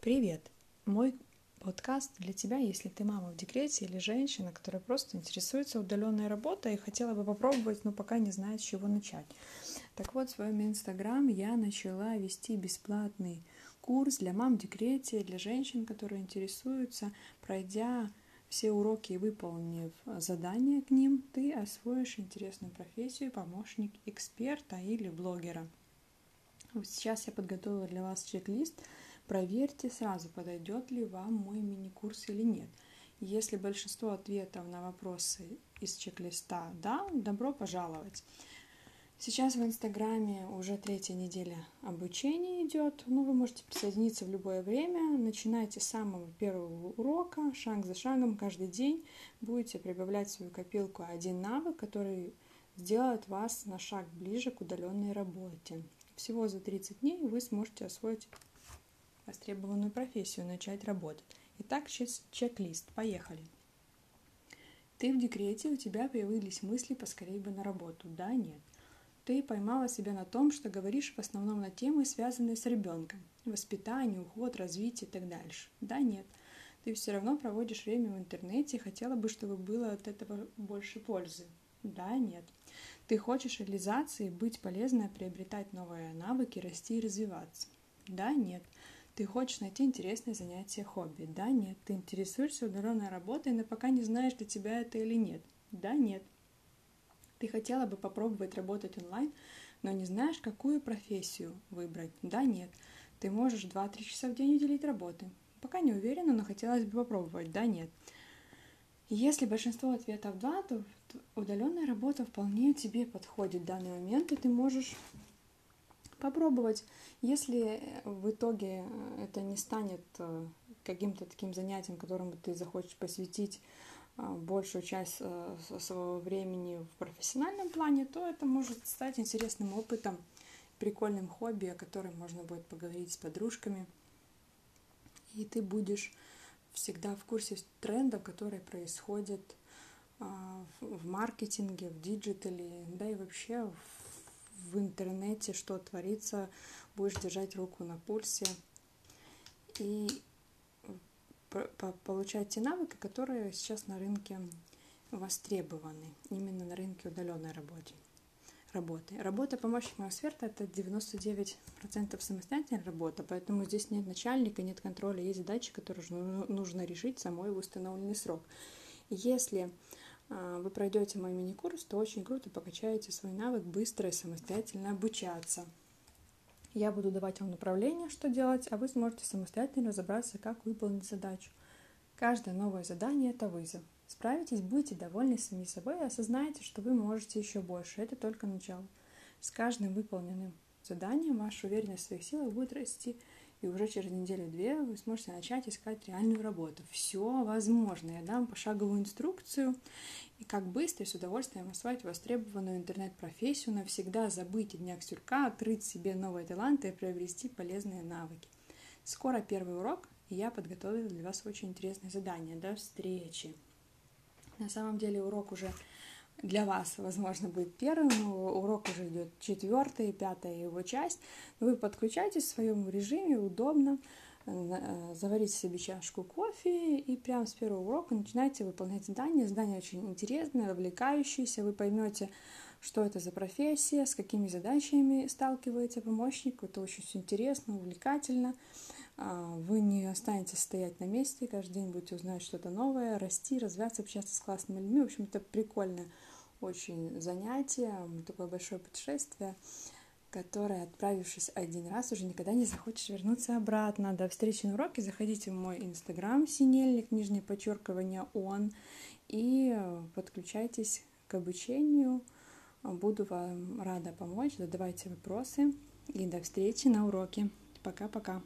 Привет! Мой подкаст для тебя, если ты мама в декрете или женщина, которая просто интересуется удаленной работой и хотела бы попробовать, но пока не знает, с чего начать. Так вот, в своем инстаграм я начала вести бесплатный курс для мам в декрете, для женщин, которые интересуются, пройдя все уроки и выполнив задания к ним, ты освоишь интересную профессию помощник эксперта или блогера. Сейчас я подготовила для вас чек-лист – Проверьте сразу, подойдет ли вам мой мини-курс или нет. Если большинство ответов на вопросы из чек-листа «да», добро пожаловать. Сейчас в Инстаграме уже третья неделя обучения идет. Ну, вы можете присоединиться в любое время. Начинайте с самого первого урока, шаг за шагом, каждый день будете прибавлять в свою копилку один навык, который сделает вас на шаг ближе к удаленной работе. Всего за 30 дней вы сможете освоить востребованную профессию, начать работать. Итак, чек-лист. Поехали. Ты в декрете, у тебя появились мысли поскорее бы на работу. Да, нет. Ты поймала себя на том, что говоришь в основном на темы, связанные с ребенком. Воспитание, уход, развитие и так дальше. Да, нет. Ты все равно проводишь время в интернете, хотела бы, чтобы было от этого больше пользы. Да, нет. Ты хочешь реализации, быть полезной, приобретать новые навыки, расти и развиваться. Да, нет. Ты хочешь найти интересное занятие, хобби? Да, нет. Ты интересуешься удаленной работой, но пока не знаешь, для тебя это или нет? Да, нет. Ты хотела бы попробовать работать онлайн, но не знаешь, какую профессию выбрать? Да, нет. Ты можешь 2-3 часа в день уделить работе. Пока не уверена, но хотелось бы попробовать. Да, нет. Если большинство ответов да, то удаленная работа вполне тебе подходит в данный момент, и ты можешь попробовать. Если в итоге это не станет э, каким-то таким занятием, которому ты захочешь посвятить э, большую часть э, своего времени в профессиональном плане, то это может стать интересным опытом, прикольным хобби, о котором можно будет поговорить с подружками. И ты будешь всегда в курсе трендов, которые происходят в маркетинге, в диджитале, да и вообще в в интернете, что творится, будешь держать руку на пульсе и получать те навыки, которые сейчас на рынке востребованы, именно на рынке удаленной работы. Работы. Работа помощника эксперта это 99% самостоятельная работа, поэтому здесь нет начальника, нет контроля, есть задачи, которые нужно решить самой в установленный срок. Если вы пройдете мой мини-курс, то очень круто покачаете свой навык быстро и самостоятельно обучаться. Я буду давать вам направление, что делать, а вы сможете самостоятельно разобраться, как выполнить задачу. Каждое новое задание – это вызов. Справитесь, будете довольны сами собой и осознаете, что вы можете еще больше. Это только начало. С каждым выполненным заданием ваша уверенность в своих силах будет расти – и уже через неделю-две вы сможете начать искать реальную работу. Все возможно. Я дам пошаговую инструкцию, и как быстро и с удовольствием освоить востребованную интернет-профессию, навсегда забыть о днях сюрка, открыть себе новые таланты и приобрести полезные навыки. Скоро первый урок, и я подготовила для вас очень интересное задание. До встречи! На самом деле урок уже для вас, возможно, будет первым, урок уже идет четвертая, пятая его часть. Вы подключаетесь в своем режиме, удобно, э, заварите себе чашку кофе и прямо с первого урока начинаете выполнять задания. Задание очень интересное, увлекающееся, вы поймете, что это за профессия, с какими задачами сталкивается помощник. Это очень все интересно, увлекательно. А, вы не останетесь стоять на месте, каждый день будете узнать что-то новое, расти, развиваться, общаться с классными людьми. В общем, это прикольное очень занятие, такое большое путешествие, которое, отправившись один раз, уже никогда не захочешь вернуться обратно. До встречи на уроке. Заходите в мой инстаграм, синельник, нижнее подчеркивание он, и подключайтесь к обучению. Буду вам рада помочь. Задавайте вопросы. И до встречи на уроке. Пока-пока.